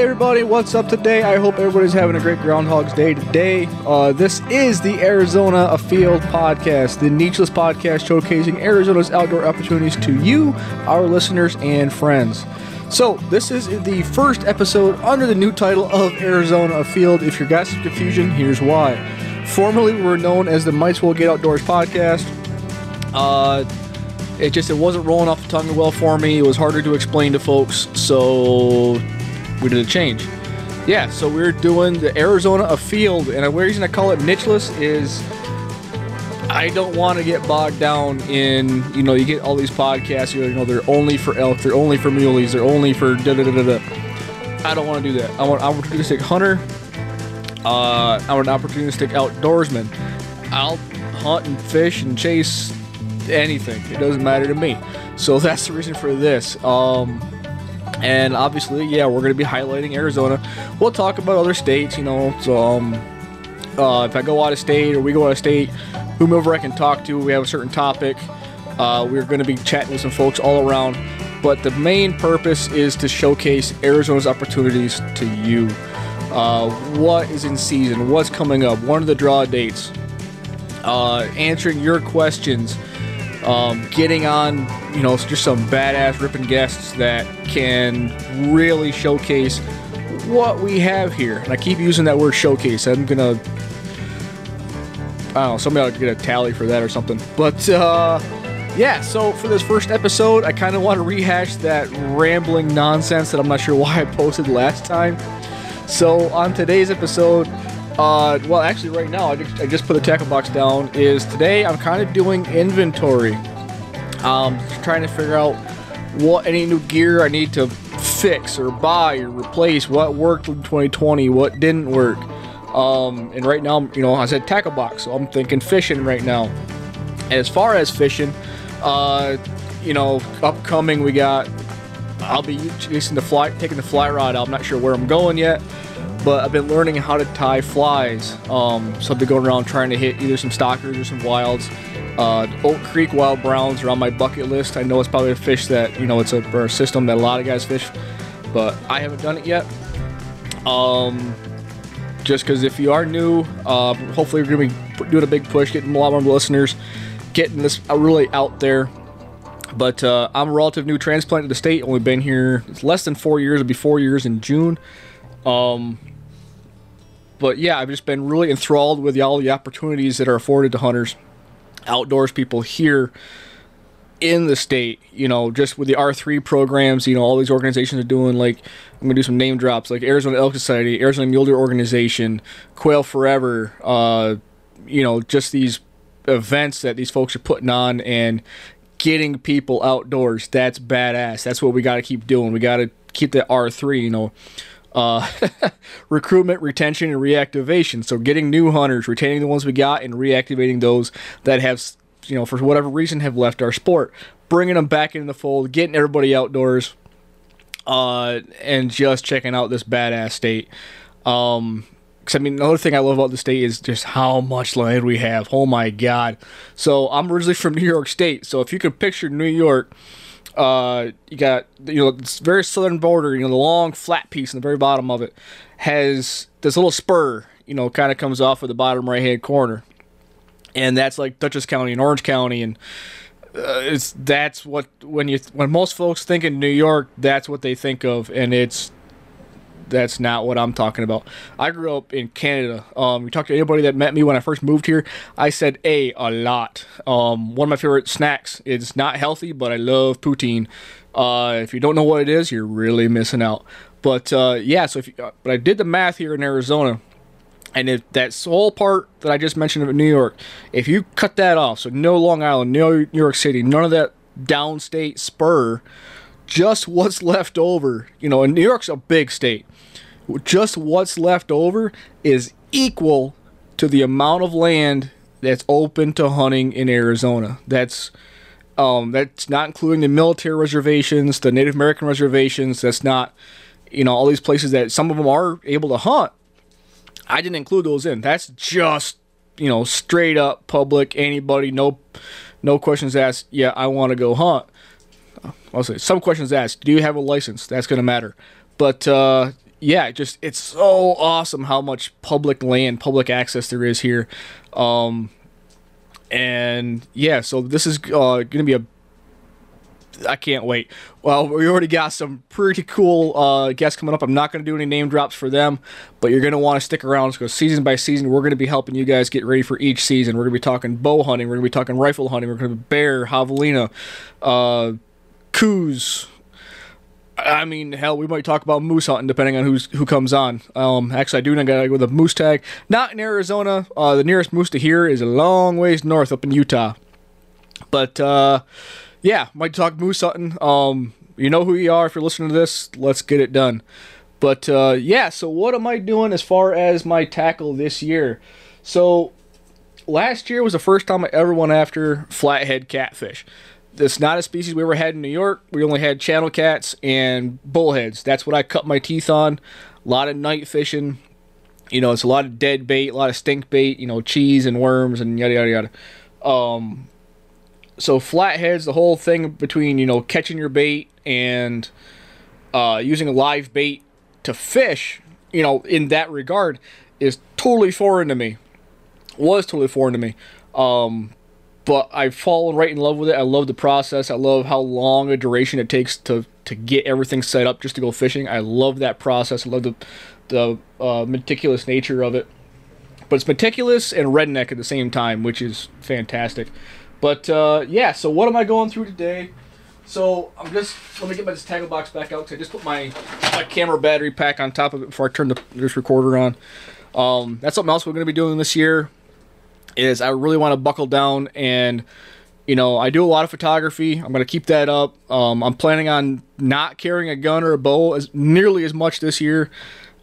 Hey everybody, what's up today? I hope everybody's having a great Groundhog's Day today. Uh, this is the Arizona Afield podcast, the nicheless podcast showcasing Arizona's outdoor opportunities to you, our listeners, and friends. So, this is the first episode under the new title of Arizona Afield. If you got some confusion, here's why. Formerly, we were known as the Might as Well Get Outdoors podcast. Uh, it just it wasn't rolling off the tongue well for me. It was harder to explain to folks, so we did a change. Yeah, so we're doing the Arizona Afield, and the reason I call it nicheless is I don't want to get bogged down in you know you get all these podcasts you know they're only for elk, they're only for muleys, they're only for da da da da. da. I don't want to do that. I want an opportunistic hunter. Uh, I'm an opportunistic outdoorsman. I'll hunt and fish and chase anything. It doesn't matter to me. So that's the reason for this. Um, and obviously, yeah, we're going to be highlighting Arizona. We'll talk about other states, you know. So, um, uh, if I go out of state or we go out of state, whomever I can talk to, we have a certain topic. Uh, we're going to be chatting with some folks all around. But the main purpose is to showcase Arizona's opportunities to you. Uh, what is in season? What's coming up? What are the draw dates? Uh, answering your questions um, getting on, you know, just some badass ripping guests that can really showcase what we have here. And I keep using that word showcase. I'm gonna, I don't know, somebody ought to get a tally for that or something. But uh, yeah, so for this first episode, I kind of want to rehash that rambling nonsense that I'm not sure why I posted last time. So on today's episode, uh, well, actually, right now, I just, I just put the tackle box down. Is today I'm kind of doing inventory. Um, trying to figure out what any new gear I need to fix or buy or replace. What worked in 2020, what didn't work. Um, and right now, you know, I said tackle box, so I'm thinking fishing right now. As far as fishing, uh, you know, upcoming we got. I'll be chasing the fly, taking the fly rod out. I'm not sure where I'm going yet but I've been learning how to tie flies. Um, so I've been going around trying to hit either some stockers or some wilds. Uh, Oak Creek wild browns are on my bucket list. I know it's probably a fish that you know it's a, a system that a lot of guys fish, but I haven't done it yet. Um, just because if you are new, uh, hopefully we're gonna be doing a big push, getting a lot more listeners, getting this really out there. But uh, I'm a relative new transplant to the state. Only been here less than four years. It'll be four years in June. Um, but yeah, I've just been really enthralled with all the opportunities that are afforded to hunters, outdoors people here in the state. You know, just with the R3 programs, you know, all these organizations are doing. Like, I'm gonna do some name drops, like Arizona Elk Society, Arizona Mule Deer Organization, Quail Forever. Uh, you know, just these events that these folks are putting on and getting people outdoors. That's badass. That's what we got to keep doing. We got to keep the R3. You know uh, recruitment, retention, and reactivation. So getting new hunters, retaining the ones we got, and reactivating those that have, you know, for whatever reason have left our sport. Bringing them back into the fold, getting everybody outdoors, uh, and just checking out this badass state. Um, I mean, another thing I love about the state is just how much land we have. Oh my god! So I'm originally from New York State. So if you could picture New York, uh, you got you know this very southern border. You know the long flat piece in the very bottom of it has this little spur. You know, kind of comes off of the bottom right hand corner, and that's like Dutchess County and Orange County, and uh, it's that's what when you when most folks think in New York, that's what they think of, and it's that's not what I'm talking about. I grew up in Canada. Um, you talk to anybody that met me when I first moved here, I said a a lot. Um, one of my favorite snacks. It's not healthy, but I love poutine. Uh, if you don't know what it is, you're really missing out. But uh, yeah, so if you, uh, but I did the math here in Arizona, and if that whole part that I just mentioned of New York, if you cut that off, so no Long Island, no New York City, none of that downstate spur, just what's left over. You know, and New York's a big state just what's left over is equal to the amount of land that's open to hunting in Arizona. That's um, that's not including the military reservations, the Native American reservations. That's not, you know, all these places that some of them are able to hunt. I didn't include those in. That's just, you know, straight up public. Anybody, no, no questions asked. Yeah, I want to go hunt. I'll say some questions asked. Do you have a license? That's going to matter. But uh, yeah, just it's so awesome how much public land, public access there is here. Um, and yeah, so this is uh, going to be a I can't wait. Well, we already got some pretty cool uh, guests coming up. I'm not going to do any name drops for them, but you're going to want to stick around because season by season, we're going to be helping you guys get ready for each season. We're going to be talking bow hunting, we're going to be talking rifle hunting, we're going to be bear, javelina, uh, Coues. I mean, hell, we might talk about moose hunting depending on who's who comes on. Um, actually, I do know to go with a moose tag. Not in Arizona. Uh, the nearest moose to here is a long ways north, up in Utah. But uh, yeah, might talk moose hunting. Um, you know who you are if you're listening to this. Let's get it done. But uh, yeah, so what am I doing as far as my tackle this year? So last year was the first time I ever went after flathead catfish. It's not a species we ever had in New York. We only had channel cats and bullheads. That's what I cut my teeth on. A lot of night fishing. You know, it's a lot of dead bait, a lot of stink bait. You know, cheese and worms and yada yada yada. Um, so flatheads, the whole thing between you know catching your bait and uh, using a live bait to fish, you know, in that regard, is totally foreign to me. Was totally foreign to me. Um, but I've fallen right in love with it. I love the process. I love how long a duration it takes to to get everything set up just to go fishing. I love that process. I love the the uh, meticulous nature of it. But it's meticulous and redneck at the same time, which is fantastic. But uh, yeah, so what am I going through today? So I'm just let me get my this tackle box back out. Cause I just put my my camera battery pack on top of it before I turn the this recorder on. Um, that's something else we're going to be doing this year. Is I really want to buckle down and you know I do a lot of photography. I'm going to keep that up. Um, I'm planning on not carrying a gun or a bow as nearly as much this year.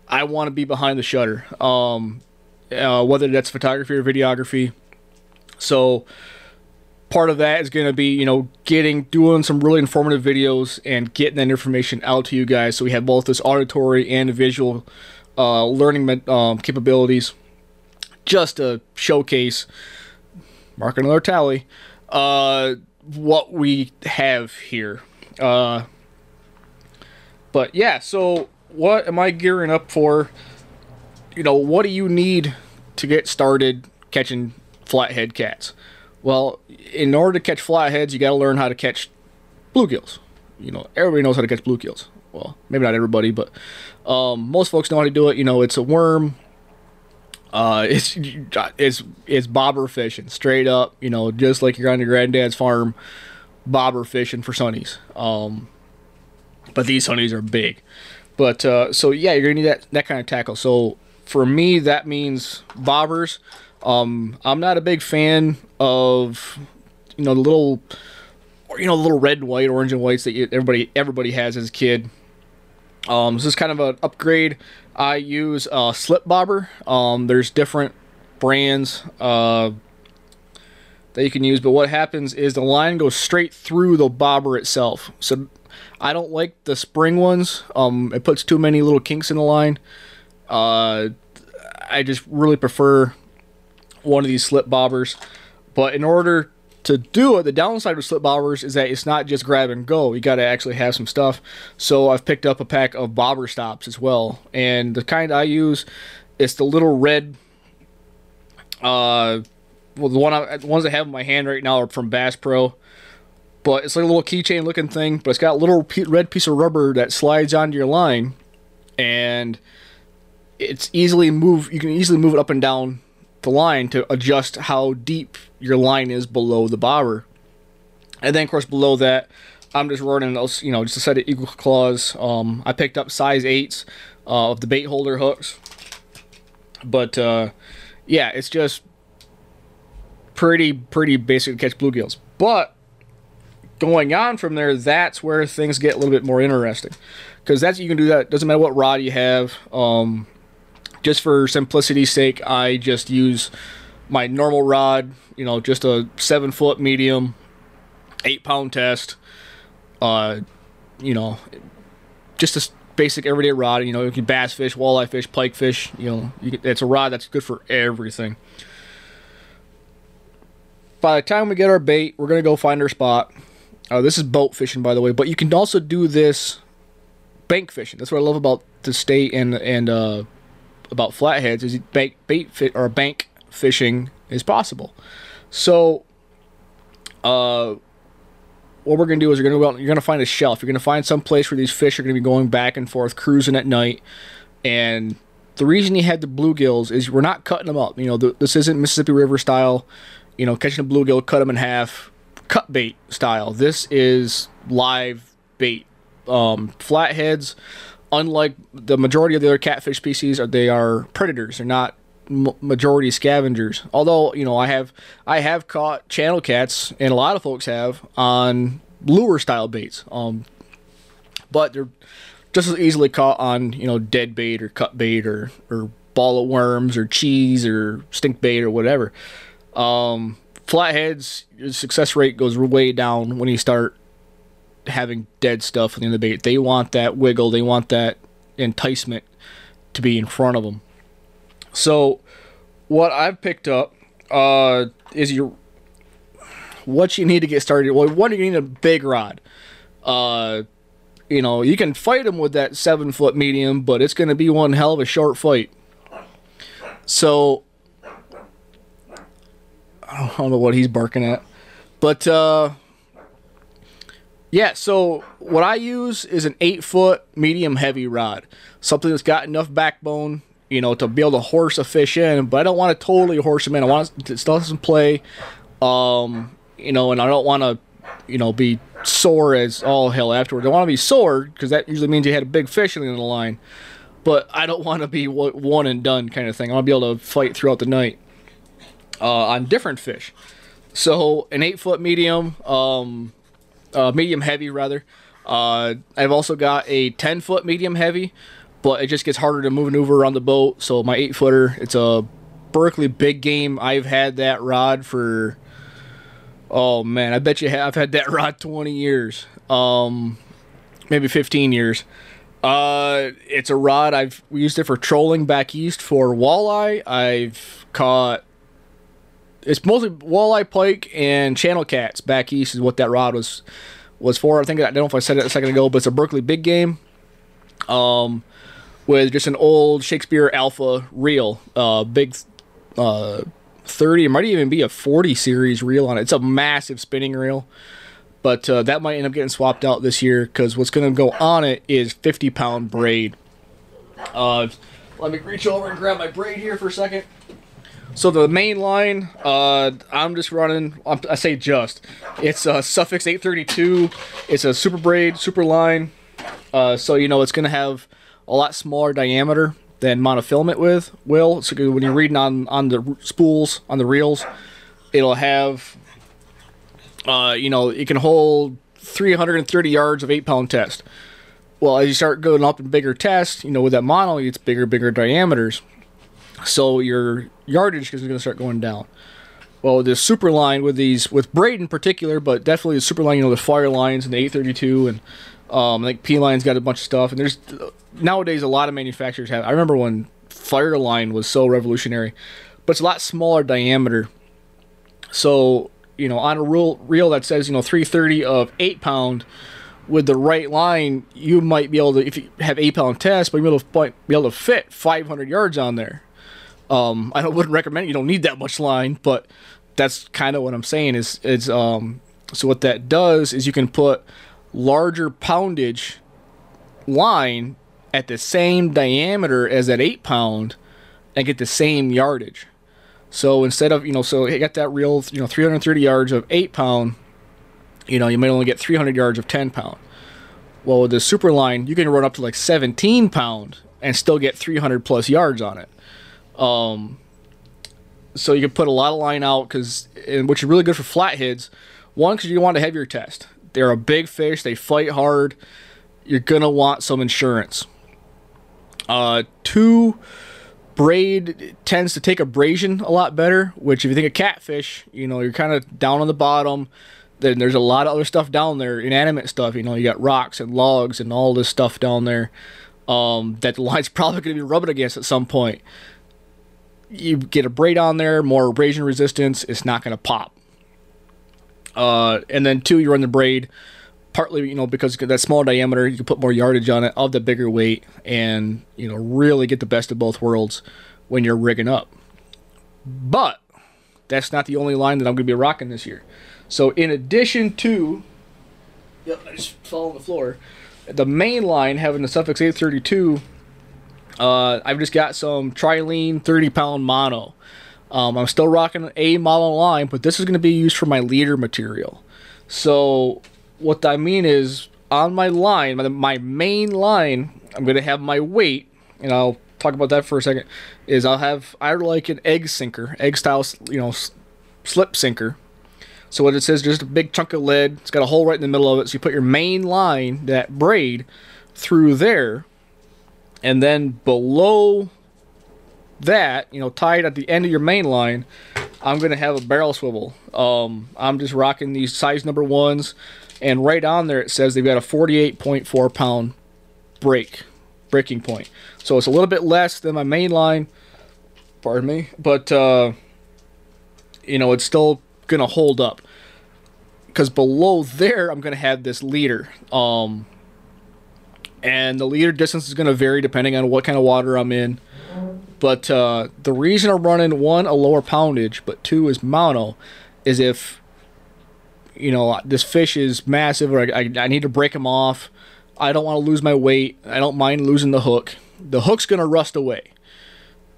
I want to be behind the shutter, um, uh, whether that's photography or videography. So part of that is going to be you know getting doing some really informative videos and getting that information out to you guys so we have both this auditory and visual uh, learning um, capabilities just to showcase mark another tally uh, what we have here uh, but yeah so what am i gearing up for you know what do you need to get started catching flathead cats well, in order to catch flatheads, you got to learn how to catch bluegills. You know, everybody knows how to catch bluegills. Well, maybe not everybody, but um, most folks know how to do it. You know, it's a worm. Uh, it's it's it's bobber fishing, straight up. You know, just like you're on your granddad's farm, bobber fishing for sunnies. Um, but these sunnies are big. But uh, so yeah, you're gonna need that that kind of tackle. So for me, that means bobbers. Um, I'm not a big fan of you know the little you know the little red and white, orange and whites that you, everybody everybody has as a kid. Um, this is kind of an upgrade. I use a slip bobber. Um, there's different brands uh, that you can use, but what happens is the line goes straight through the bobber itself. So I don't like the spring ones. Um, it puts too many little kinks in the line. Uh, I just really prefer one of these slip bobbers. But in order to do it, the downside with slip bobbers is that it's not just grab and go. You got to actually have some stuff. So I've picked up a pack of bobber stops as well. And the kind I use is the little red. Uh, well, the one I, the ones I have in my hand right now are from Bass Pro. But it's like a little keychain looking thing, but it's got a little red piece of rubber that slides onto your line, and it's easily move. You can easily move it up and down the line to adjust how deep your line is below the bobber. And then, of course, below that, I'm just running those, you know, just a set of eagle claws. Um, I picked up size 8s uh, of the bait holder hooks. But, uh, yeah, it's just pretty, pretty basic to catch bluegills. But going on from there, that's where things get a little bit more interesting. Because that's you can do that. Doesn't matter what rod you have. Um, just for simplicity's sake, I just use my normal rod, you know, just a seven foot medium, eight pound test. Uh, you know, just a basic everyday rod. You know, you can bass fish, walleye fish, pike fish. You know, you it's a rod that's good for everything. By the time we get our bait, we're gonna go find our spot. Uh, this is boat fishing, by the way, but you can also do this bank fishing. That's what I love about the state and and uh, about flatheads is bait bait fit or bank fishing is possible. So, uh, what we're gonna do is you're gonna go out, you're gonna find a shelf. You're gonna find some place where these fish are gonna be going back and forth, cruising at night. And the reason you had the bluegills is we're not cutting them up. You know, this isn't Mississippi River style. You know, catching a bluegill, cut them in half, cut bait style. This is live bait. Um, flatheads, unlike the majority of the other catfish species, they are predators. They're not majority scavengers. Although you know, I have I have caught channel cats, and a lot of folks have on lure style baits. Um, but they're just as easily caught on you know dead bait or cut bait or or ball of worms or cheese or stink bait or whatever. Um, flatheads, the success rate goes way down when you start having dead stuff in the bait. They want that wiggle. They want that enticement to be in front of them. So, what I've picked up uh, is your what you need to get started. Well, one, you need a big rod. Uh, you know, you can fight them with that seven foot medium, but it's going to be one hell of a short fight. So, I don't know what he's barking at, but uh, yeah. So what I use is an eight foot medium heavy rod, something that's got enough backbone, you know, to be able to horse a fish in, but I don't want to totally horse him in. I want to still have some play, um, you know, and I don't want to, you know, be sore as all hell afterwards. I want to be sore because that usually means you had a big fish in the line, but I don't want to be one and done kind of thing. I want to be able to fight throughout the night uh, on different fish. So an eight foot medium, um, uh, medium heavy rather. Uh, I've also got a ten foot medium heavy, but it just gets harder to maneuver around the boat. So my eight footer, it's a Berkley big game. I've had that rod for oh man, I bet you have. I've had that rod twenty years, um, maybe fifteen years. Uh, it's a rod I've used it for trolling back east for walleye. I've caught it's mostly walleye, pike, and channel cats back east is what that rod was was for. I think I don't know if I said it a second ago, but it's a Berkley big game, um, with just an old Shakespeare Alpha reel, uh, big, uh, thirty. It might even be a forty series reel on it. It's a massive spinning reel, but uh, that might end up getting swapped out this year because what's going to go on it is fifty pound braid. Uh, let me reach over and grab my braid here for a second. So the main line, uh, I'm just running. I say just. It's a Sufix 832. It's a super braid, super line. Uh, so you know it's gonna have a lot smaller diameter than monofilament with will. So when you're reading on on the spools on the reels, it'll have. Uh, you know, it can hold 330 yards of eight pound test. Well, as you start going up in bigger tests, you know, with that mono, it's bigger, bigger diameters. So your yardage is going to start going down. Well, the super line with these, with braid in particular, but definitely the super line, you know, the FireLines and the 832, and um, I think P-Line's got a bunch of stuff. And there's nowadays a lot of manufacturers have. I remember when FireLine was so revolutionary, but it's a lot smaller diameter. So you know, on a reel, reel that says you know 330 of eight pound, with the right line, you might be able to, if you have eight pound test, but you'll be able to fit 500 yards on there. Um, I wouldn't recommend. You don't need that much line, but that's kind of what I'm saying. Is is um. So what that does is you can put larger poundage line at the same diameter as that eight pound and get the same yardage. So instead of you know, so you got that real you know 330 yards of eight pound, you know you might only get 300 yards of 10 pound. Well, with the super line, you can run up to like 17 pound and still get 300 plus yards on it. Um, so you can put a lot of line out because, which is really good for flatheads. One, because you want a heavier test. They're a big fish. They fight hard. You're gonna want some insurance. Uh, two, braid tends to take abrasion a lot better. Which, if you think of catfish, you know you're kind of down on the bottom. Then there's a lot of other stuff down there, inanimate stuff. You know, you got rocks and logs and all this stuff down there um, that the line's probably going to be rubbing against at some point you get a braid on there, more abrasion resistance, it's not going to pop. Uh, and then two, you run the braid partly you know because that small diameter you can put more yardage on it of the bigger weight and you know really get the best of both worlds when you're rigging up. But that's not the only line that i'm going to be rocking this year. So in addition to yep i just fell on the floor. The main line having the Sufix 832 uh, i've just got some trilene 30 pound mono um, i'm still rocking a model line but this is going to be used for my leader material so what I mean is on my line, my, my main line, I'm gonna have my weight, and I'll talk about that for a second. Is I'll have I like an egg sinker, egg style, you know, slip sinker. So what it says, just a big chunk of lead. It's got a hole right in the middle of it. So you put your main line, that braid, through there, and then below that, you know, tied at the end of your main line, I'm gonna have a barrel swivel. Um, I'm just rocking these size number ones and right on there it says they've got a 48.4 pound break breaking point. So it's a little bit less than my main line pardon me but uh, you know it's still gonna hold up. Because below there I'm gonna have this leader. Um, and the leader distance is gonna vary depending on what kind of water I'm in but uh, the reason I'm running one a lower poundage but two is mono is if you know, this fish is massive, or I, I, need to break him off. I don't want to lose my weight. I don't mind losing the hook. The hook's gonna rust away.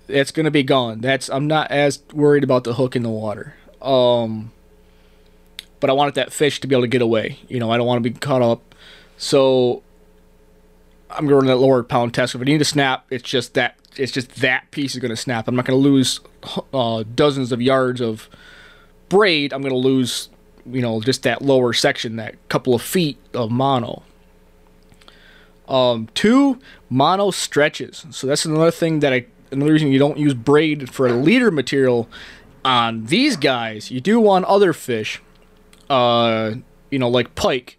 It's gonna be gone. That's I'm not as worried about the hook in the water. Um, but I wanted that fish to be able to get away. You know, I don't want to be caught up. So I'm going to that lower pound test. If I need to snap, it's just that it's just that piece is going to snap. I'm not going to lose uh, dozens of yards of braid. I'm going to lose you know, just that lower section, that couple of feet of mono. Um, two, mono stretches. So that's another thing that I, another reason you don't use braid for a leader material on these guys. You do on other fish, uh, you know, like pike,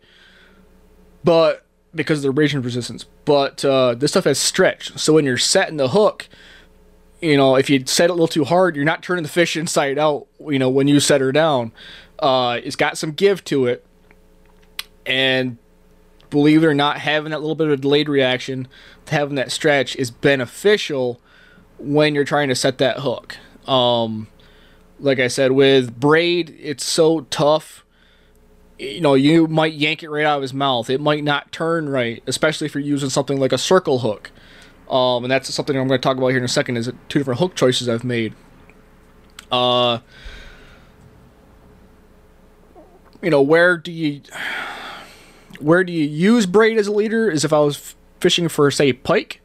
but because of the abrasion resistance. But uh, this stuff has stretch. So when you're setting the hook, you know, if you set it a little too hard, you're not turning the fish inside out, you know, when you set her down. Uh, it's got some give to it. And believe it or not, having that little bit of a delayed reaction, having that stretch is beneficial when you're trying to set that hook. Um, like I said, with braid, it's so tough. You know, you might yank it right out of his mouth. It might not turn right, especially if you're using something like a circle hook. Um, and that's something I'm going to talk about here in a second. Is two different hook choices I've made. Uh, you know, where do you where do you use braid as a leader? Is if I was fishing for say pike,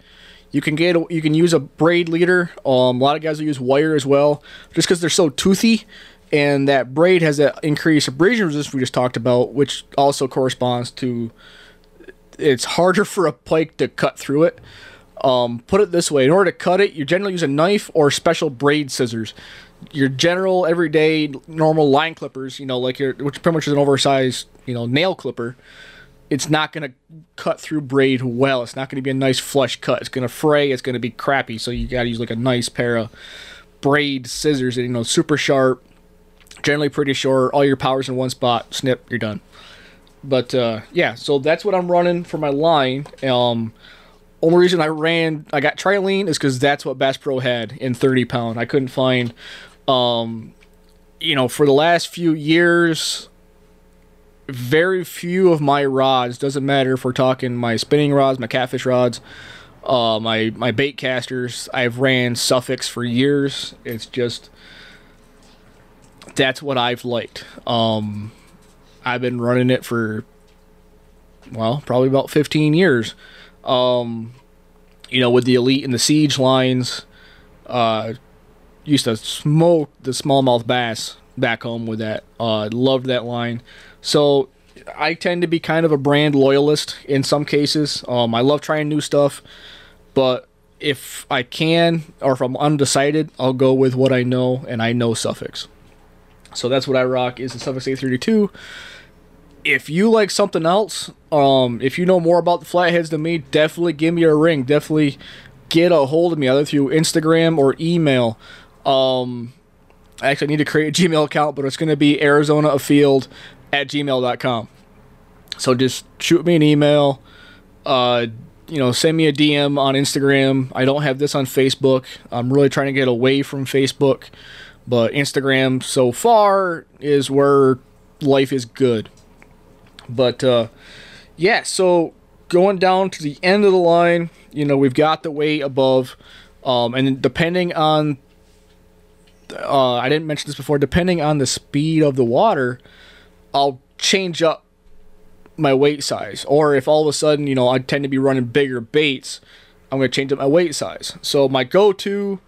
you can get you can use a braid leader. Um, a lot of guys will use wire as well, just because they're so toothy, and that braid has that increased abrasion resistance we just talked about, which also corresponds to it's harder for a pike to cut through it. Um, put it this way: in order to cut it, you generally use a knife or special braid scissors. Your general, everyday, normal line clippers, you know, like your which pretty much is an oversized, you know, nail clipper. It's not going to cut through braid well. It's not going to be a nice flush cut. It's going to fray. It's going to be crappy. So you got to use like a nice pair of braid scissors, that, you know, super sharp, generally pretty sure All your powers in one spot. Snip, you're done. But uh, yeah, so that's what I'm running for my line. Um, only reason I ran, I got Trilene is because that's what Bass Pro had in 30 pound. I couldn't find, um, you know, for the last few years, very few of my rods, doesn't matter if we're talking my spinning rods, my catfish rods, uh, my, my bait casters, I've ran Sufix for years. It's just, that's what I've liked. Um, I've been running it for, well, probably about 15 years. Um, you know, with the elite and the siege lines, uh, used to smoke the smallmouth bass back home with that. Uh, loved that line. So I tend to be kind of a brand loyalist in some cases. Um, I love trying new stuff, but if I can or if I'm undecided, I'll go with what I know, and I know Sufix. So that's what I rock is the Sufix 832 if you like something else, um, if you know more about the flatheads than me, definitely give me a ring. Definitely get a hold of me either through Instagram or email. Um, I actually need to create a Gmail account, but it's going to be ArizonaAfield at gmail.com. So just shoot me an email. Uh, you know, send me a DM on Instagram. I don't have this on Facebook. I'm really trying to get away from Facebook, but Instagram so far is where life is good. But uh, yeah, so going down to the end of the line, you know, we've got the weight above, um, and depending on, uh, I didn't mention this before, depending on the speed of the water, I'll change up my weight size. Or if all of a sudden, you know, I tend to be running bigger baits, I'm going to change up my weight size. So my go-to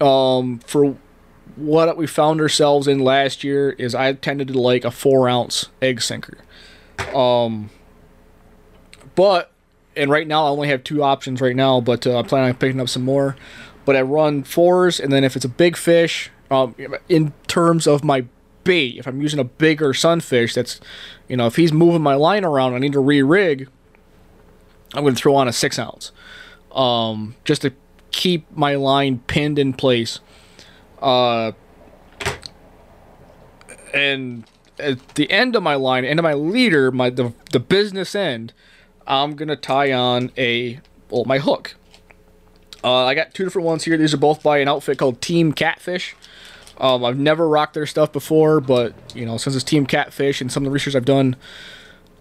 um, for what we found ourselves in last year is I tended to like a four ounce egg sinker. Um, but and right now I only have two options right now, but uh, I plan on picking up some more. But I run fours, and then if it's a big fish, um, in terms of my bait, if I'm using a bigger sunfish, that's you know if he's moving my line around, I need to re-rig. I'm going to throw on a six ounce, um, just to keep my line pinned in place. Uh, and at the end of my line, end of my leader, my the, the business end, I'm gonna tie on a well my hook. Uh, I got two different ones here. These are both by an outfit called Team Catfish. Um, I've never rocked their stuff before, but you know since it's Team Catfish and some of the research I've done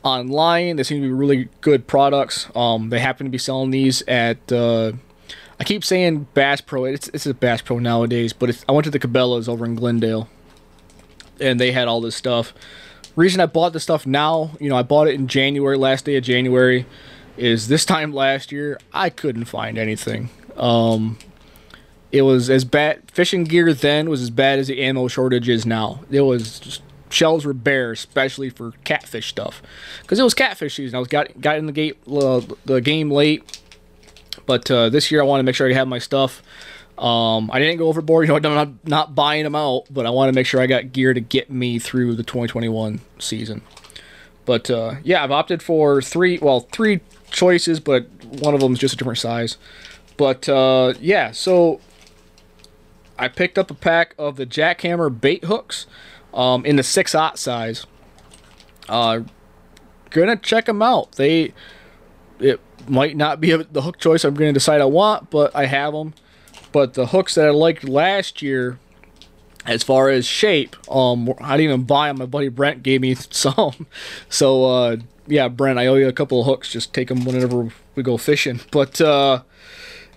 online, they seem to be really good products. Um, they happen to be selling these at. Uh, I keep saying Bass Pro. It's it's a Bass Pro nowadays, but I went to the Cabela's over in Glendale, and they had all this stuff reason I bought the stuff now, you know, I bought it in January, last day of January, is this time last year I couldn't find anything. Um, it was as bad. Fishing gear then was as bad as the ammo shortage is now. It was just, shelves were bare, especially for catfish stuff, because it was catfish season. I was got got in the gate uh, the game late, but uh, this year I want to make sure I have my stuff. Um, I didn't go overboard. You know, I'm not, not buying them out, but I want to make sure I got gear to get me through the 2021 season. But uh, yeah, I've opted for three. Well, three choices, but one of them is just a different size. But uh, yeah, so I picked up a pack of the Jackhammer bait hooks um, in the six aught size. Uh, gonna check them out. They it might not be the hook choice I'm gonna decide I want, but I have them. But the hooks that I liked last year, as far as shape, um, I didn't even buy them. My buddy Brent gave me some. So uh, yeah, Brent, I owe you a couple of hooks. Just take them whenever we go fishing. But uh,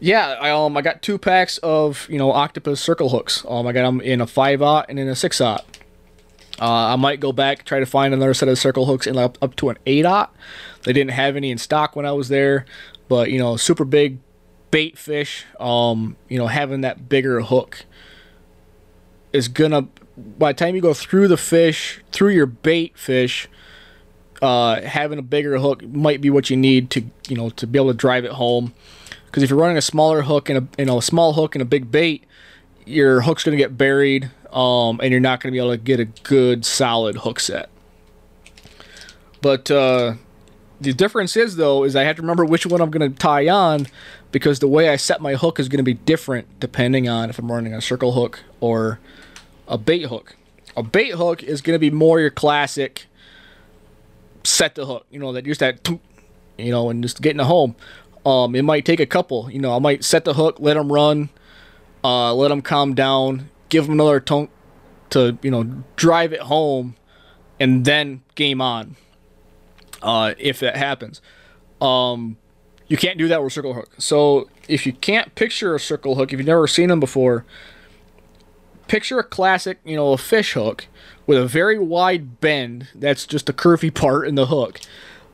yeah, I um I got two packs of you know octopus circle hooks. Um, I got them in a five aught and in a six aught. Uh, I might go back try to find another set of circle hooks in up, up to an eight aught. They didn't have any in stock when I was there, but you know super big bait fish, um, you know, having that bigger hook is gonna by the time you go through the fish, through your bait fish, uh, having a bigger hook might be what you need to you know to be able to drive it home. Because if you're running a smaller hook and a you know a small hook and a big bait, your hook's gonna get buried, um, and you're not gonna be able to get a good solid hook set. But uh, the difference is though is I have to remember which one I'm going to tie on because the way I set my hook is going to be different depending on if I'm running a circle hook or a bait hook. A bait hook is going to be more your classic set the hook, you know, that just that, you know, and just getting a home. Um, it might take a couple, you know, I might set the hook, let them run, uh, let them calm down, give them another tonk to, you know, drive it home, and then game on uh, if that happens. Um, you can't do that with circle hook. So if you can't picture a circle hook, if you've never seen them before, picture a classic, you know, a fish hook with a very wide bend. That's just the curvy part in the hook.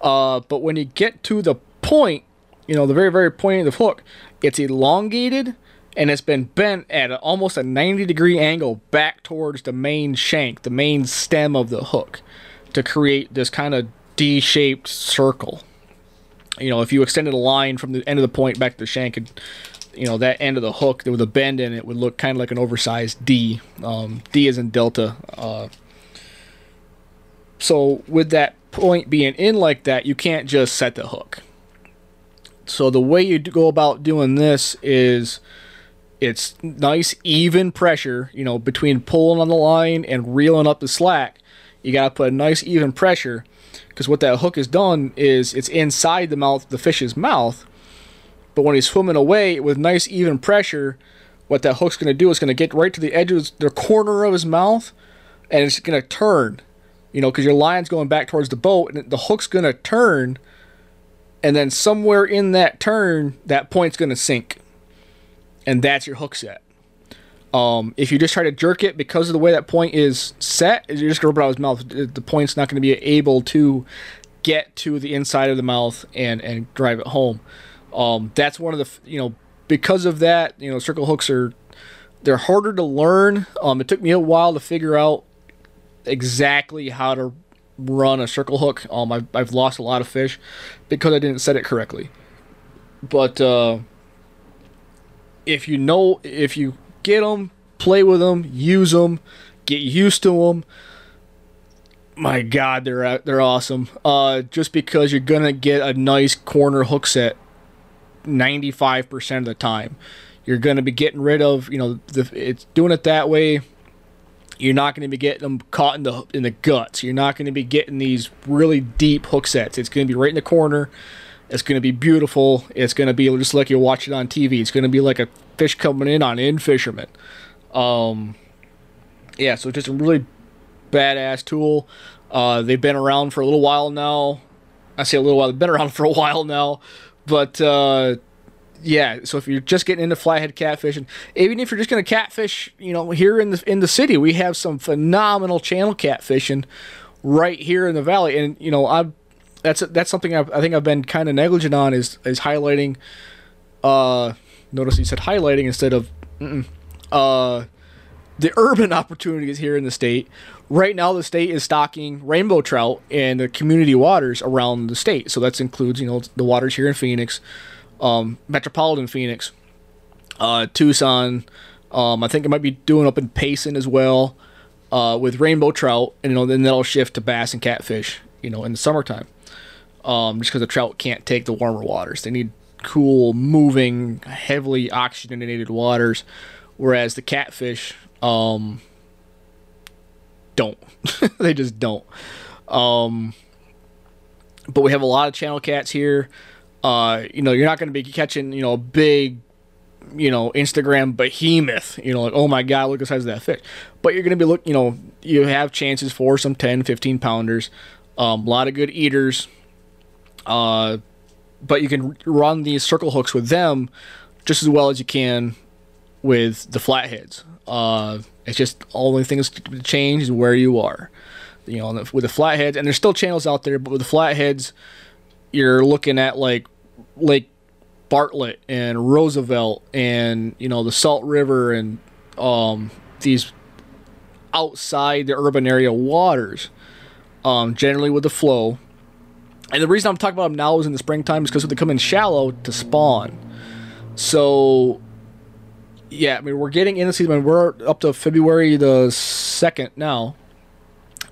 Uh, but when you get to the point, you know, the very, very point of the hook, it's elongated and it's been bent at almost a 90 degree angle back towards the main shank, the main stem of the hook, to create this kind of D-shaped circle. You know, if you extended a line from the end of the point back to the shank, and you know that end of the hook with a bend in it would look kind of like an oversized D. Um, D is in delta. Uh, so with that point being in like that, you can't just set the hook. So the way you go about doing this is it's nice even pressure, you know, between pulling on the line and reeling up the slack you got to put a nice even pressure because what that hook has done is it's inside the mouth, the fish's mouth. But when he's swimming away with nice even pressure, what that hook's going to do is going to get right to the edge of the corner of his mouth, and it's going to turn. You know, because your line's going back towards the boat, and the hook's going to turn, and then somewhere in that turn, that point's going to sink, and that's your hook set. Um, if you just try to jerk it because of the way that point is set, you're just going to rip it out of his mouth. The point's not going to be able to get to the inside of the mouth and, and drive it home. Um, that's one of the, you know, because of that, you know, circle hooks are, they're harder to learn. Um, it took me a while to figure out exactly how to run a circle hook. Um, I've, I've lost a lot of fish because I didn't set it correctly. But, uh, if you know, if you get them, play with them, use them, get used to them. My God, they're they're awesome. Uh, just because you're gonna get a nice corner hook set, ninety five percent of the time, you're gonna be getting rid of you know the it's doing it that way. You're not going to be getting them caught in the in the guts. You're not going to be getting these really deep hook sets. It's going to be right in the corner. It's going to be beautiful. It's going to be just like you watch it on TV. It's going to be like a fish coming in on In-Fisherman. Um, yeah, so just a really badass tool. Uh, they've been around for a little while now. I say a little while. They've been around for a while now, but uh, yeah. So if you're just getting into flathead catfishing, even if you're just going to catfish, you know, here in the in the city, we have some phenomenal channel catfishing right here in the valley, and you know, I that's that's something I've, i think I've been kind of negligent on is is highlighting. Uh, notice you said highlighting instead of uh, the urban opportunities here in the state. Right now, the state is stocking rainbow trout in the community waters around the state. So that includes, you know, the waters here in Phoenix, um, metropolitan Phoenix, uh, Tucson. Um, I think it might be doing up in Payson as well uh, with rainbow trout, and you know, then that'll shift to bass and catfish, you know, in the summertime. Um, just because the trout can't take the warmer waters, they need cool, moving, heavily oxygenated waters, whereas the catfish um, don't. they just don't. Um, but we have a lot of channel cats here. Uh, you know, you're not going to be catching, you know, a big, you know, Instagram behemoth, you know, like, oh my God, look at the size of that fish. But you're going to be look, you know, you have chances for some 10, 15 pounders. Um, a lot of good eaters. Uh, but you can run these circle hooks with them just as well as you can with the flatheads. Uh, it's just all only things to change is where you are. You know, with the flatheads, and there's still channels out there, but with the flatheads, you're looking at like Lake Bartlett and Roosevelt, and you know the Salt River, and um, these outside the urban area waters. Um, generally with the flow, and the reason I'm talking about them now is in the springtime is because they come in shallow to spawn. So, yeah, I mean, we're getting in the season. We're up to February the 2nd now.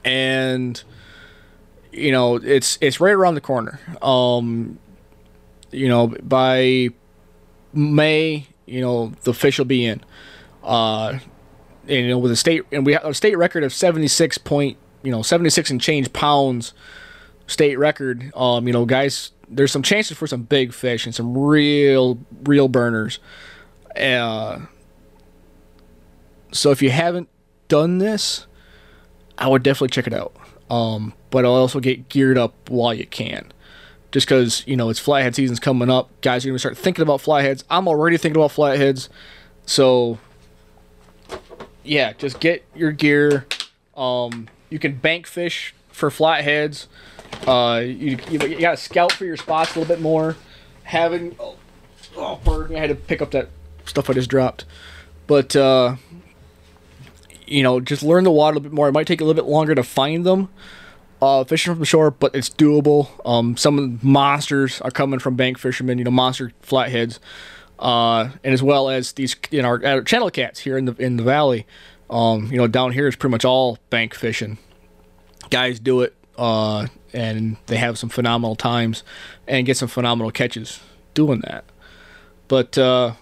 And, you know, it's it's right around the corner. Um, you know, by May, you know, the fish will be in. Uh, and, you know, with a state, and we have a state record of 76 point, you know, 76 and change pounds state record. Um, you know, guys, there's some chances for some big fish and some real, real burners. Uh, so if you haven't done this, I would definitely check it out. Um, but I'll also get geared up while you can. Just because, you know, it's flathead season's coming up. Guys are going to start thinking about flatheads. I'm already thinking about flatheads. So, yeah, just get your gear. Um, you can bank fish for flatheads. Uh, you, you, you got to scout for your spots a little bit more. Having oh, oh pardon I had to pick up that stuff I just dropped. But uh, you know, just learn the water a little bit more. It might take a little bit longer to find them. Uh, fishing from the shore, but it's doable. Um, some monsters are coming from bank fishermen. You know, monster flatheads, uh, and as well as these you know our, our channel cats here in the in the valley. Um, you know, down here is pretty much all bank fishing. Guys do it uh, and they have some phenomenal times and get some phenomenal catches doing that. But uh,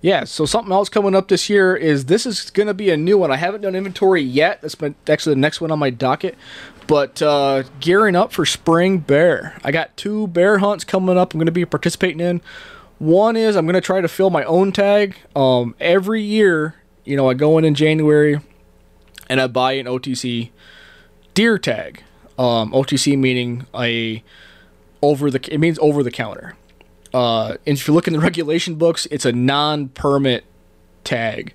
yeah, so something else coming up this year is this is going to be a new one. I haven't done inventory yet. That's been actually the next one on my docket. But uh, gearing up for spring bear. I got two bear hunts coming up I'm going to be participating in. One is I'm going to try to fill my own tag. Um, every year, you know, I go in in January and I buy an OTC deer tag. Um, OTC meaning a over the it means over the counter. Uh, and if you look in the regulation books, it's a non-permit tag.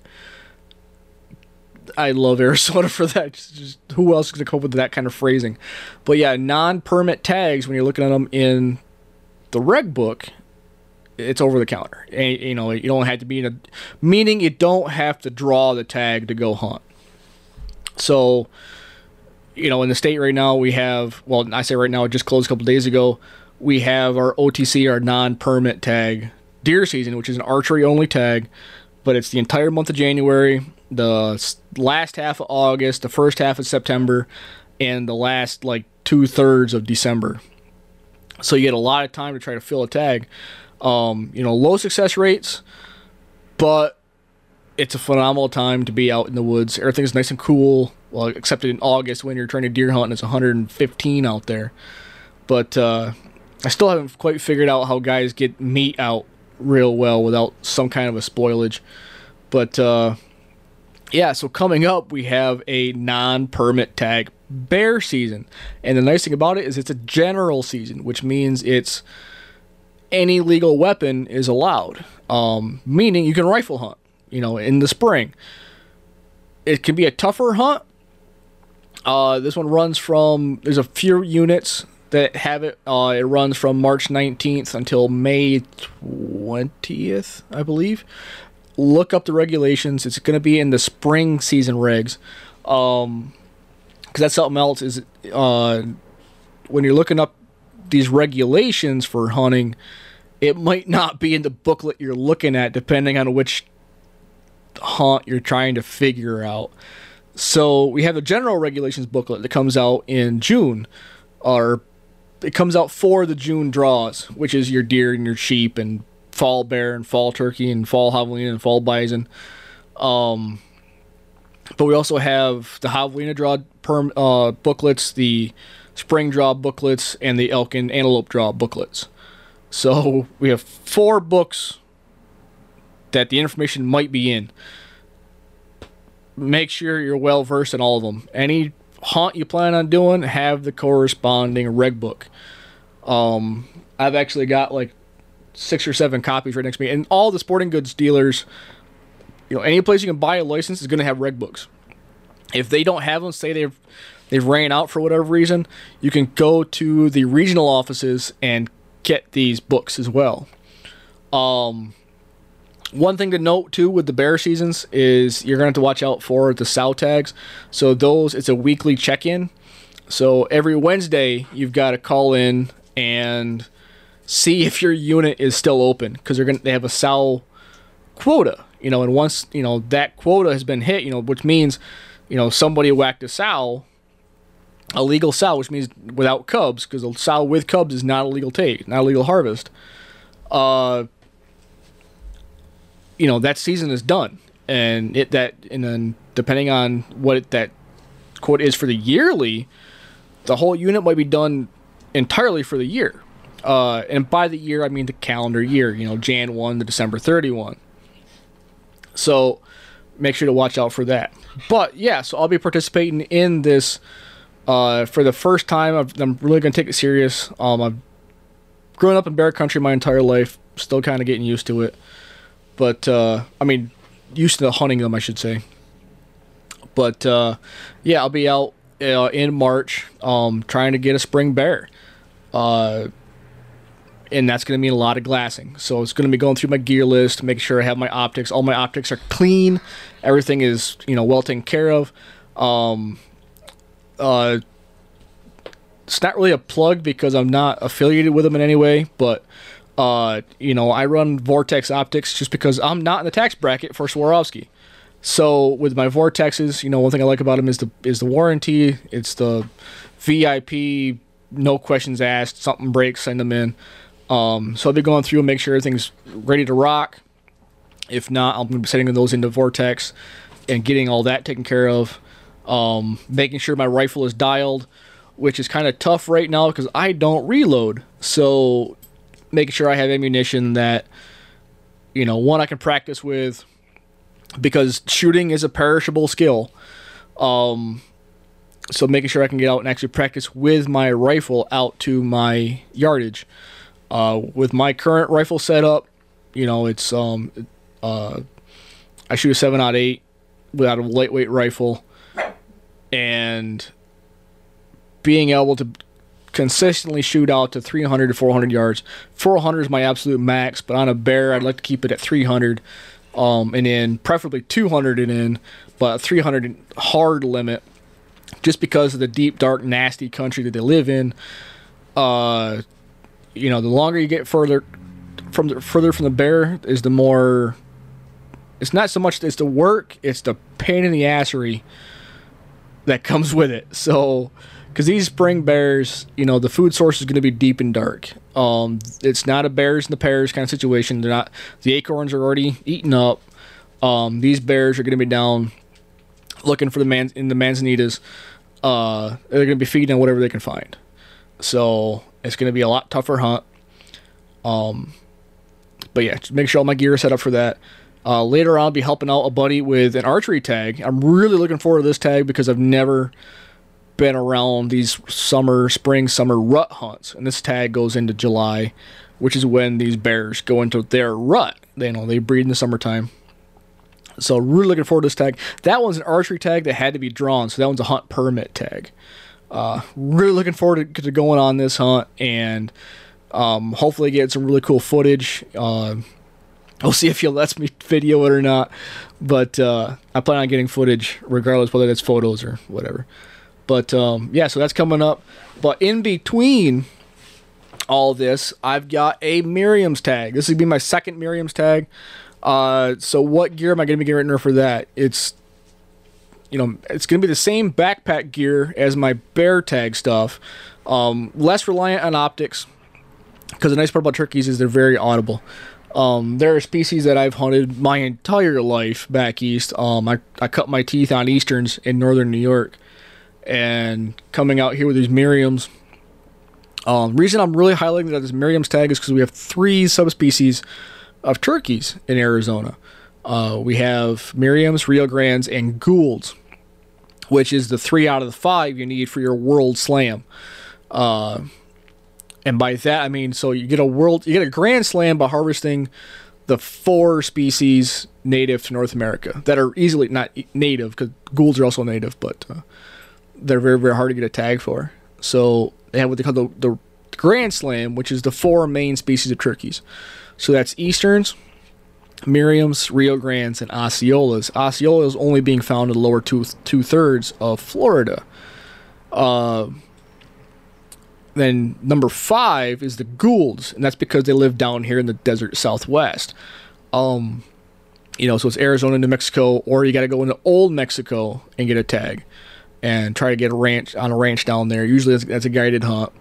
I love Arizona for that. Just, just who else is going to cope with that kind of phrasing? But yeah, non-permit tags when you're looking at them in the reg book, it's over the counter. And, you know, you don't have to be in a meaning you don't have to draw the tag to go hunt. So, you know, in the state right now, we have well, I say right now, it just closed a couple days ago. We have our OTC, our non-permit tag deer season, which is an archery only tag, but it's the entire month of January, the last half of August, the first half of September, and the last like two thirds of December. So you get a lot of time to try to fill a tag. Um, you know, low success rates, but it's a phenomenal time to be out in the woods. Everything's nice and cool. Well, except in August when you're trying to deer hunt and it's 115 out there. But uh, I still haven't quite figured out how guys get meat out real well without some kind of a spoilage. But uh, yeah, so coming up, we have a non permit tag bear season. And the nice thing about it is it's a general season, which means it's any legal weapon is allowed, um, meaning you can rifle hunt, you know, in the spring. It can be a tougher hunt. Uh, this one runs from, there's a few units that have it. Uh, it runs from March 19th until May 20th, I believe. Look up the regulations. It's going to be in the spring season regs. Um, because that's something else is uh, when you're looking up these regulations for hunting, it might not be in the booklet you're looking at, depending on which hunt you're trying to figure out. So we have the general regulations booklet that comes out in June, or it comes out for the June draws, which is your deer and your sheep and fall bear and fall turkey and fall javelina and fall bison. Um, but we also have the javelina draw perm, uh, booklets, the spring draw booklets, and the elk and antelope draw booklets. So we have four books that the information might be in. Make sure you're well versed in all of them. Any haunt you plan on doing, have the corresponding reg book. Um, I've actually got like six or seven copies right next to me, and all the sporting goods dealers, you know, any place you can buy a license is going to have reg books. If they don't have them, say they've they've ran out for whatever reason, you can go to the regional offices and get these books as well. Um, one thing to note too with the bear seasons is you're going to have to watch out for the sow tags. So those it's a weekly check-in. So every Wednesday you've got to call in and see if your unit is still open because they're going to they have a sow quota, you know, and once, you know, that quota has been hit, you know, which means, you know, somebody whacked a sow a legal sow, which means without cubs, because a sow with cubs is not a legal take, not a legal harvest. Uh, you know that season is done, and it that and then depending on what it, that quote is for the yearly, the whole unit might be done entirely for the year. Uh, and by the year, I mean the calendar year. You know, Jan one to December thirty one. So make sure to watch out for that. But yeah, so I'll be participating in this uh, for the first time. i am really going to take it serious. Um, I've grown up in bear country my entire life, still kind of getting used to it. But, uh, I mean, used to hunting them, I should say. But, uh, yeah, I'll be out uh, in March um, trying to get a spring bear. Uh, and that's going to mean a lot of glassing. So it's going to be going through my gear list, making sure I have my optics. All my optics are clean. Everything is, you know, well taken care of. Um, uh, it's not really a plug because I'm not affiliated with them in any way, but uh, you know, I run Vortex Optics just because I'm not in the tax bracket for Swarovski. So with my Vortexes, you know, one thing I like about them is the is the warranty. It's the VIP, no questions asked. Something breaks, send them in. Um, so I'll be going through and make sure everything's ready to rock. If not, I'm going to be setting those into Vortex and getting all that taken care of. Um, making sure my rifle is dialed, which is kind of tough right now because I don't reload. So making sure I have ammunition that, you know, one I can practice with because shooting is a perishable skill. Um, so making sure I can get out and actually practice with my rifle out to my yardage. Uh, with my current rifle setup, you know, it's um, uh, I shoot a seven out eight without a lightweight rifle, and being able to consistently shoot out to 300 to 400 yards. 400 is my absolute max, but on a bear, I'd like to keep it at 300 um, and in, preferably 200 and in, but 300 hard limit just because of the deep, dark, nasty country that they live in. Uh, you know, the longer you get further from the further from the bear, is the more. It's not so much it's the work; it's the pain in the assery that comes with it. So, because these spring bears, you know, the food source is going to be deep and dark. Um, it's not a bears and the pears kind of situation. They're not. The acorns are already eaten up. Um, these bears are going to be down looking for the man in the manzanitas. Uh, they're going to be feeding on whatever they can find. So it's going to be a lot tougher hunt. Um, but yeah, just make sure all my gear is set up for that. Uh, later on, I'll be helping out a buddy with an archery tag. I'm really looking forward to this tag because I've never been around these summer, spring, summer rut hunts, and this tag goes into July, which is when these bears go into their rut. They you know they breed in the summertime. So really looking forward to this tag. That one's an archery tag that had to be drawn, so that one's a hunt permit tag. Uh, really looking forward to, to, going on this hunt and um, hopefully get some really cool footage. Uh, we'll see if he lets me video it or not, but uh, I plan on getting footage regardless whether that's photos or whatever. But um, yeah, so that's coming up. But in between all this, I've got a Merriam's tag. This would be my second Merriam's tag. Uh, so what gear am I going to be getting her for that? It's you know, it's going to be the same backpack gear as my bear tag stuff. Um, less reliant on optics because the nice part about turkeys is they're very audible. Um, there are species that I've hunted my entire life back east. Um, I, I cut my teeth on easterns in northern New York, and coming out here with these Merriams. Um, reason I'm really highlighting that this Merriam's tag is because we have three subspecies of turkeys in Arizona. Uh, we have Merriams, Rio Grandes, and Goulds, which is the three out of the five you need for your World Slam. Uh, and by that I mean so you get a world, you get a Grand Slam by harvesting the four species native to North America that are easily not native because Goulds are also native, but uh, they're very very hard to get a tag for. So they have what they call the, the Grand Slam, which is the four main species of turkeys. So that's Easterns, Merriams, Rio Grandes, and Osceolas. Osceolas only being found in the lower two two thirds of Florida. Uh, then number five is the Goulds, and that's because they live down here in the desert southwest. Um, you know, so it's Arizona, New Mexico, or you got to go into Old Mexico and get a tag, and try to get a ranch on a ranch down there. Usually that's, that's a guided hunt.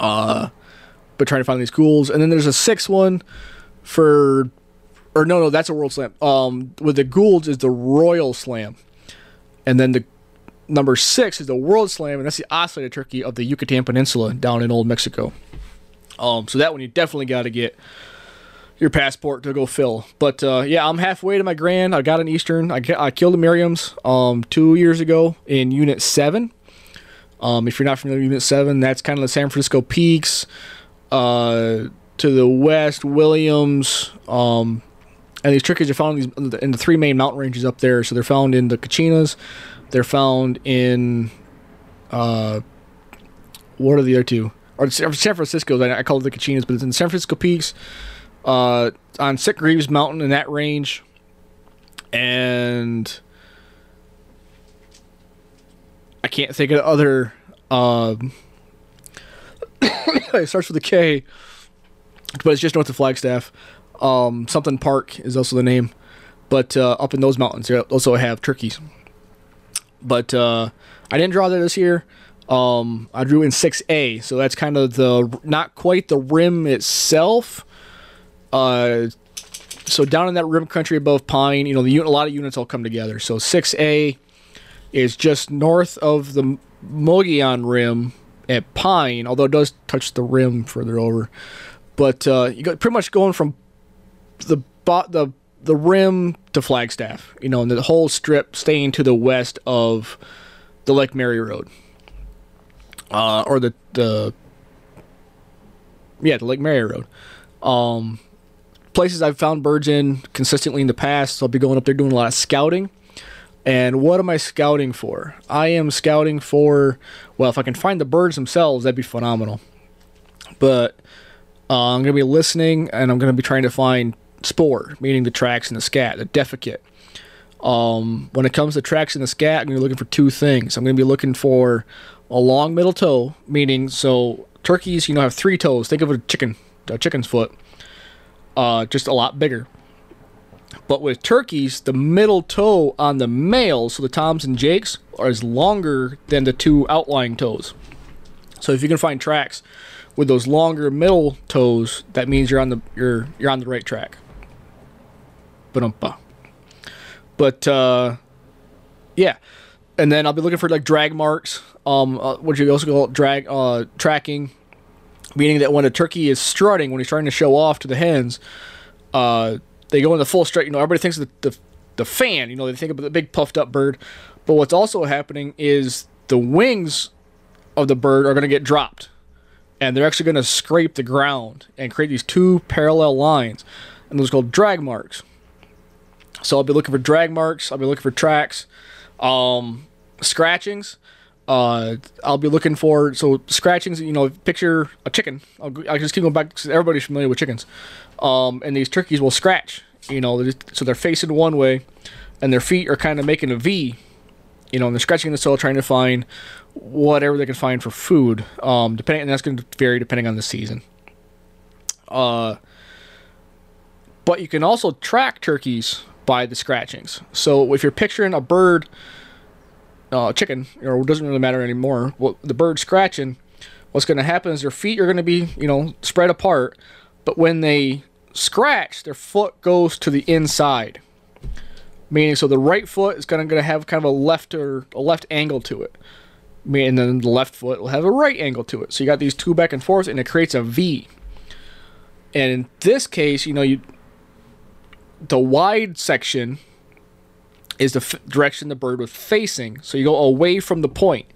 Uh, but trying to find these Goulds, and then there's a sixth one for or no, no, that's a World Slam. Um, with the Goulds is the Royal Slam, and then the number six is the World Slam, and that's the ocellated turkey of the Yucatan Peninsula down in Old Mexico. Um, so that one you definitely got to get your passport to go fill. But uh, yeah, I'm halfway to my grand. I got an Eastern. I, I killed the Merriams um, two years ago in Unit Seven. Um, if you're not familiar with Unit Seven, that's kind of the San Francisco Peaks. Uh, to the west, Williams, um, and these turkeys are found in, the three main mountain ranges up there. So they're found in the Kachinas, they're found in uh, what are the other two? Or San Francisco. I call it the Kachinas, but it's in San Francisco Peaks, uh, on Sitgreaves Mountain in that range, and I can't think of other. Um, it starts with a K, but it's just north of Flagstaff. Um, something Park is also the name, but uh, up in those mountains, they also have turkeys. But uh, I didn't draw that this year. Um, I drew in 6A, so that's kind of the not quite the rim itself. Uh, so down in that rim country above Pine, you know, the a lot of units all come together. So 6A is just north of the Mogollon rim at Pine, although it does touch the rim further over. But uh, you got pretty much going from the the the rim to Flagstaff, you know, and the whole strip staying to the west of the Lake Mary Road, uh, or the the yeah, the Lake Mary Road. Um, places I've found birds in consistently in the past. So I'll be going up there doing a lot of scouting. And what am I scouting for? I am scouting for, well, if I can find the birds themselves, that'd be phenomenal. But uh, I'm going to be listening and I'm going to be trying to find spoor, meaning the tracks in the scat, the defecate. Um, when it comes to tracks in the scat, I'm going to be looking for two things. I'm going to be looking for a long middle toe, meaning so turkeys, you know, have three toes. Think of a chicken, a chicken's foot, uh, just a lot bigger. But with turkeys, the middle toe on the male, so the toms and jakes, are is longer than the two outlying toes. So if you can find tracks with those longer middle toes, that means you're on the you're you're on the right track. Ba-dum-ba. But uh, yeah, and then I'll be looking for like drag marks. Um, uh, what you also call drag uh, tracking, meaning that when a turkey is strutting, when he's trying to show off to the hens, uh, they go into full strut. You know, everybody thinks of the, the fan. You know, they think of the big puffed up bird, but what's also happening is the wings of the bird are going to get dropped, and they're actually going to scrape the ground and create these two parallel lines, and those are called drag marks. So I'll be looking for drag marks. I'll be looking for tracks, um, scratchings. Uh, I'll be looking for so scratchings. You know, picture a chicken. I'll, I'll just keep going back because everybody's familiar with chickens. Um, and these turkeys will scratch. You know, they're just- so they're facing one way, and their feet are kind of making a V. You know, and they're scratching the soil, trying to find whatever they can find for food. Um, depending, and that's going to vary depending on the season. Uh, but you can also track turkeys by the scratchings. So if you're picturing a bird, uh, chicken, or it doesn't really matter anymore, what the bird scratching, what's going to happen is their feet are going to be, you know, spread apart. But when they scratch, their foot goes to the inside. Meaning, so the right foot is going to have kind of a left or a left angle to it. And then the left foot will have a right angle to it. So you got these two back and forth, and it creates a V. And in this case, you know, you the wide section is the f- direction the bird was facing. So you go away from the point.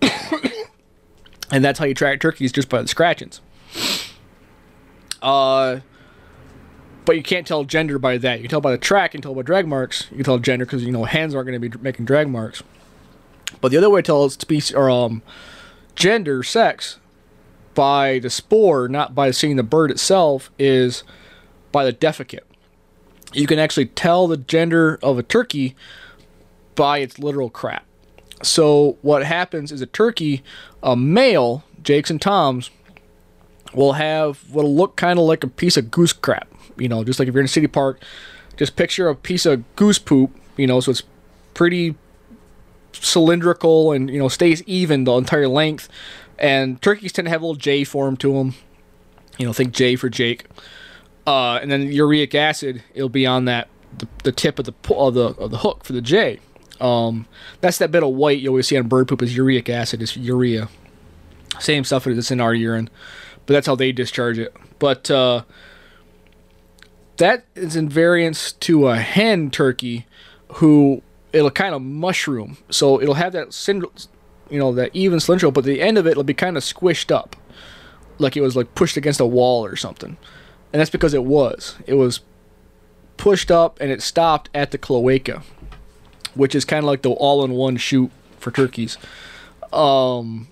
and that's how you track turkeys just by the scratchings. Uh, but you can't tell gender by that. You can tell by the track and tell by drag marks. You can tell gender because you know hands aren't going to be making drag marks. But the other way to tell species or um, gender, sex, by the spoor, not by seeing the bird itself, is by the defecate. You can actually tell the gender of a turkey by its literal crap. So what happens is a turkey, a male, Jakes and Toms, will have what'll look kind of like a piece of goose crap. You know, just like if you're in a city park, just picture a piece of goose poop. You know, so it's pretty cylindrical and you know stays even the entire length. And turkeys tend to have a little J form to them. You know, think J for Jake. Uh, and then uric acid, it'll be on that the, the tip of the of the of the hook for the J. Um, that's that bit of white you always see on bird poop is uric acid, is urea. Same stuff that's in our urine, but that's how they discharge it. But uh, that is in variance to a hen turkey, who it'll kind of mushroom. So it'll have that cynd- you know, that even cylindrical, but the end of it will be kind of squished up, like it was like pushed against a wall or something. And that's because it was. It was pushed up and it stopped at the cloaca, which is kind of like the all-in-one chute for turkeys, um,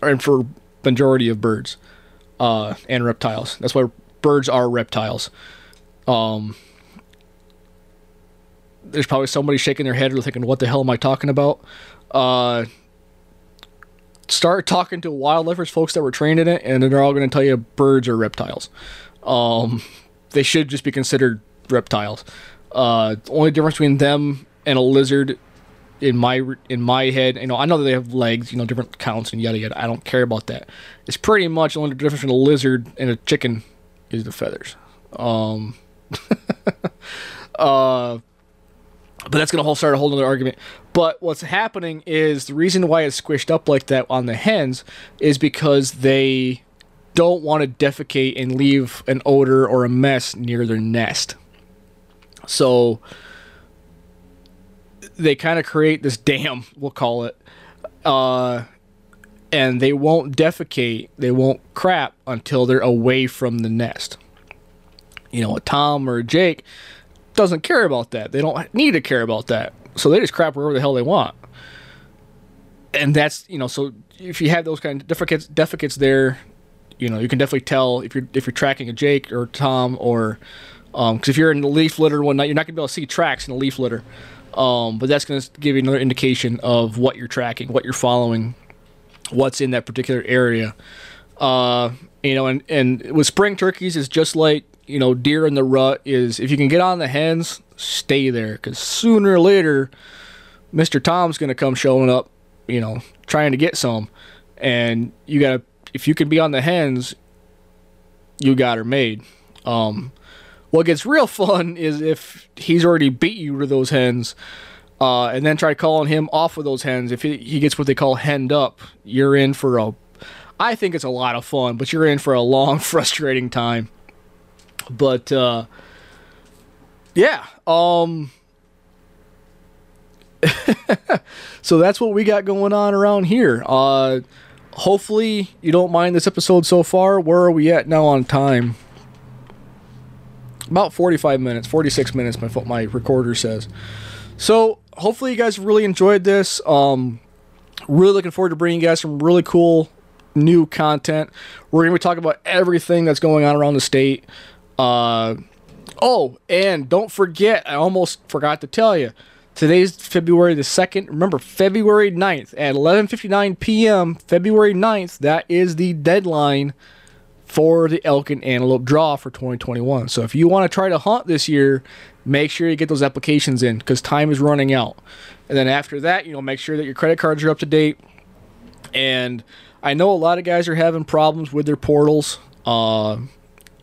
and for majority of birds, uh, and reptiles. That's why birds are reptiles. Um, there's probably somebody shaking their head or thinking, "What the hell am I talking about?" Uh, start talking to wildlifers, folks that were trained in it, and they're all going to tell you birds are reptiles. Um, they should just be considered reptiles. Uh, the only difference between them and a lizard, in my in my head, you know, I know that they have legs, you know, different counts and yada yada. I don't care about that. It's pretty much the only difference between a lizard and a chicken is the feathers. Um, uh, but that's going to start a whole other argument. But what's happening is the reason why it's squished up like that on the hens is because they don't want to defecate and leave an odor or a mess near their nest. So they kind of create this dam, we'll call it, uh, and they won't defecate, they won't crap until they're away from the nest. You know, a Tom or a Jake doesn't care about that. They don't need to care about that. So they just crap wherever the hell they want. And that's, you know, so if you have those kind of defecates, defecates there, you know, you can definitely tell if you're if you're tracking a Jake or Tom or because um, if you're in the leaf litter one night, you're not gonna be able to see tracks in the leaf litter. Um, but that's gonna give you another indication of what you're tracking, what you're following, what's in that particular area. Uh, you know, and and with spring turkeys, it's just like you know deer in the rut. Is if you can get on the hens, stay there because sooner or later, Mister Tom's gonna come showing up. You know, trying to get some, and you gotta if you can be on the hens, you got her made. Um, what gets real fun is if he's already beat you to those hens, uh, and then try calling him off of those hens. If he, he gets what they call henned up, you're in for a. I think it's a lot of fun, but you're in for a long, frustrating time. But uh, yeah, um, so that's what we got going on around here. Uh, hopefully you don't mind this episode so far. Where are we at now on time? About 45 minutes, 46 minutes, my my recorder says. So hopefully you guys really enjoyed this. Um, really looking forward to bringing you guys some really cool new content. We're gonna be talking about everything that's going on around the state. Uh, oh, and don't forget, I almost forgot to tell you Today's February the 2nd. Remember, February 9th at 11:59 p.m. February 9th, that is the deadline for the elk and antelope draw for 2021. So if you want to try to hunt this year, make sure you get those applications in cuz time is running out. And then after that, you know, make sure that your credit cards are up to date. And I know a lot of guys are having problems with their portals. Uh,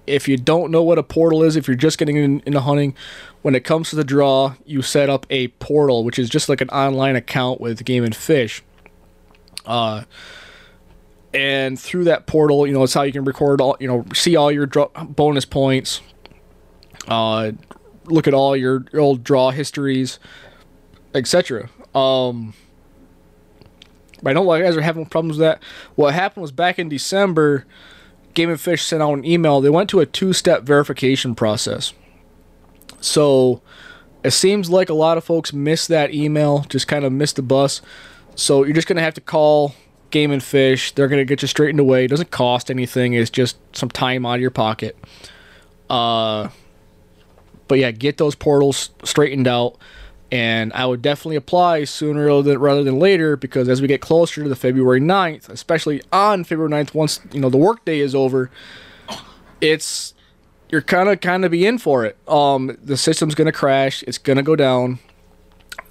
if you don't know what a portal is, if you're just getting in, into hunting, when it comes to the draw, you set up a portal, which is just like an online account with Game and Fish. Uh, and through that portal, you know, it's how you can record all, you know, see all your draw, bonus points, uh, look at all your old draw histories, etc. Um, but I know a lot of guys are having problems with that. What happened was back in December Game and Fish sent out an email. They went to a two step verification process. So it seems like a lot of folks missed that email, just kind of missed the bus. So you're just going to have to call Game and Fish. They're going to get you straightened away. It doesn't cost anything, it's just some time out of your pocket. Uh, but yeah, get those portals straightened out and I would definitely apply sooner rather than later because as we get closer to the February 9th, especially on February 9th, once you know the workday is over, it's you're kind of kind of be in for it. Um, the system's gonna crash. It's gonna go down.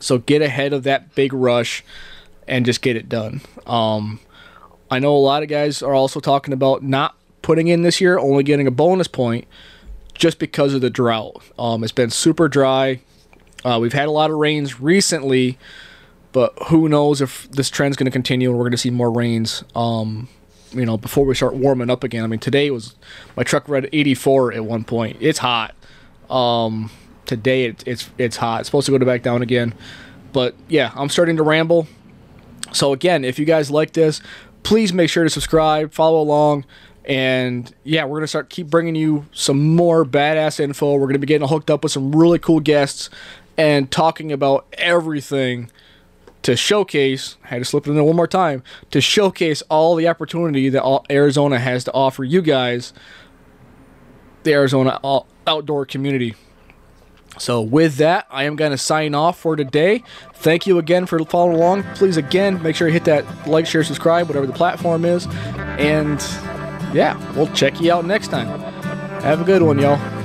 So get ahead of that big rush and just get it done. Um, I know a lot of guys are also talking about not putting in this year, only getting a bonus point just because of the drought. Um, it's been super dry uh, we've had a lot of rains recently, but who knows if this trend's going to continue and we're going to see more rains. Um, you know, before we start warming up again. I mean, today was my truck read 84 at one point. It's hot. Um, today it, it's it's hot. It's supposed to go to back down again. But yeah, I'm starting to ramble. So again, if you guys like this, please make sure to subscribe, follow along, and yeah, we're gonna start keep bringing you some more badass info. We're gonna be getting hooked up with some really cool guests and talking about everything to showcase, I had to slip it in there one more time, to showcase all the opportunity that Arizona has to offer you guys, the Arizona outdoor community. So, with that, I am going to sign off for today. Thank you again for following along. Please, again, make sure you hit that like, share, subscribe, whatever the platform is. And yeah, we'll check you out next time. Have a good one, y'all.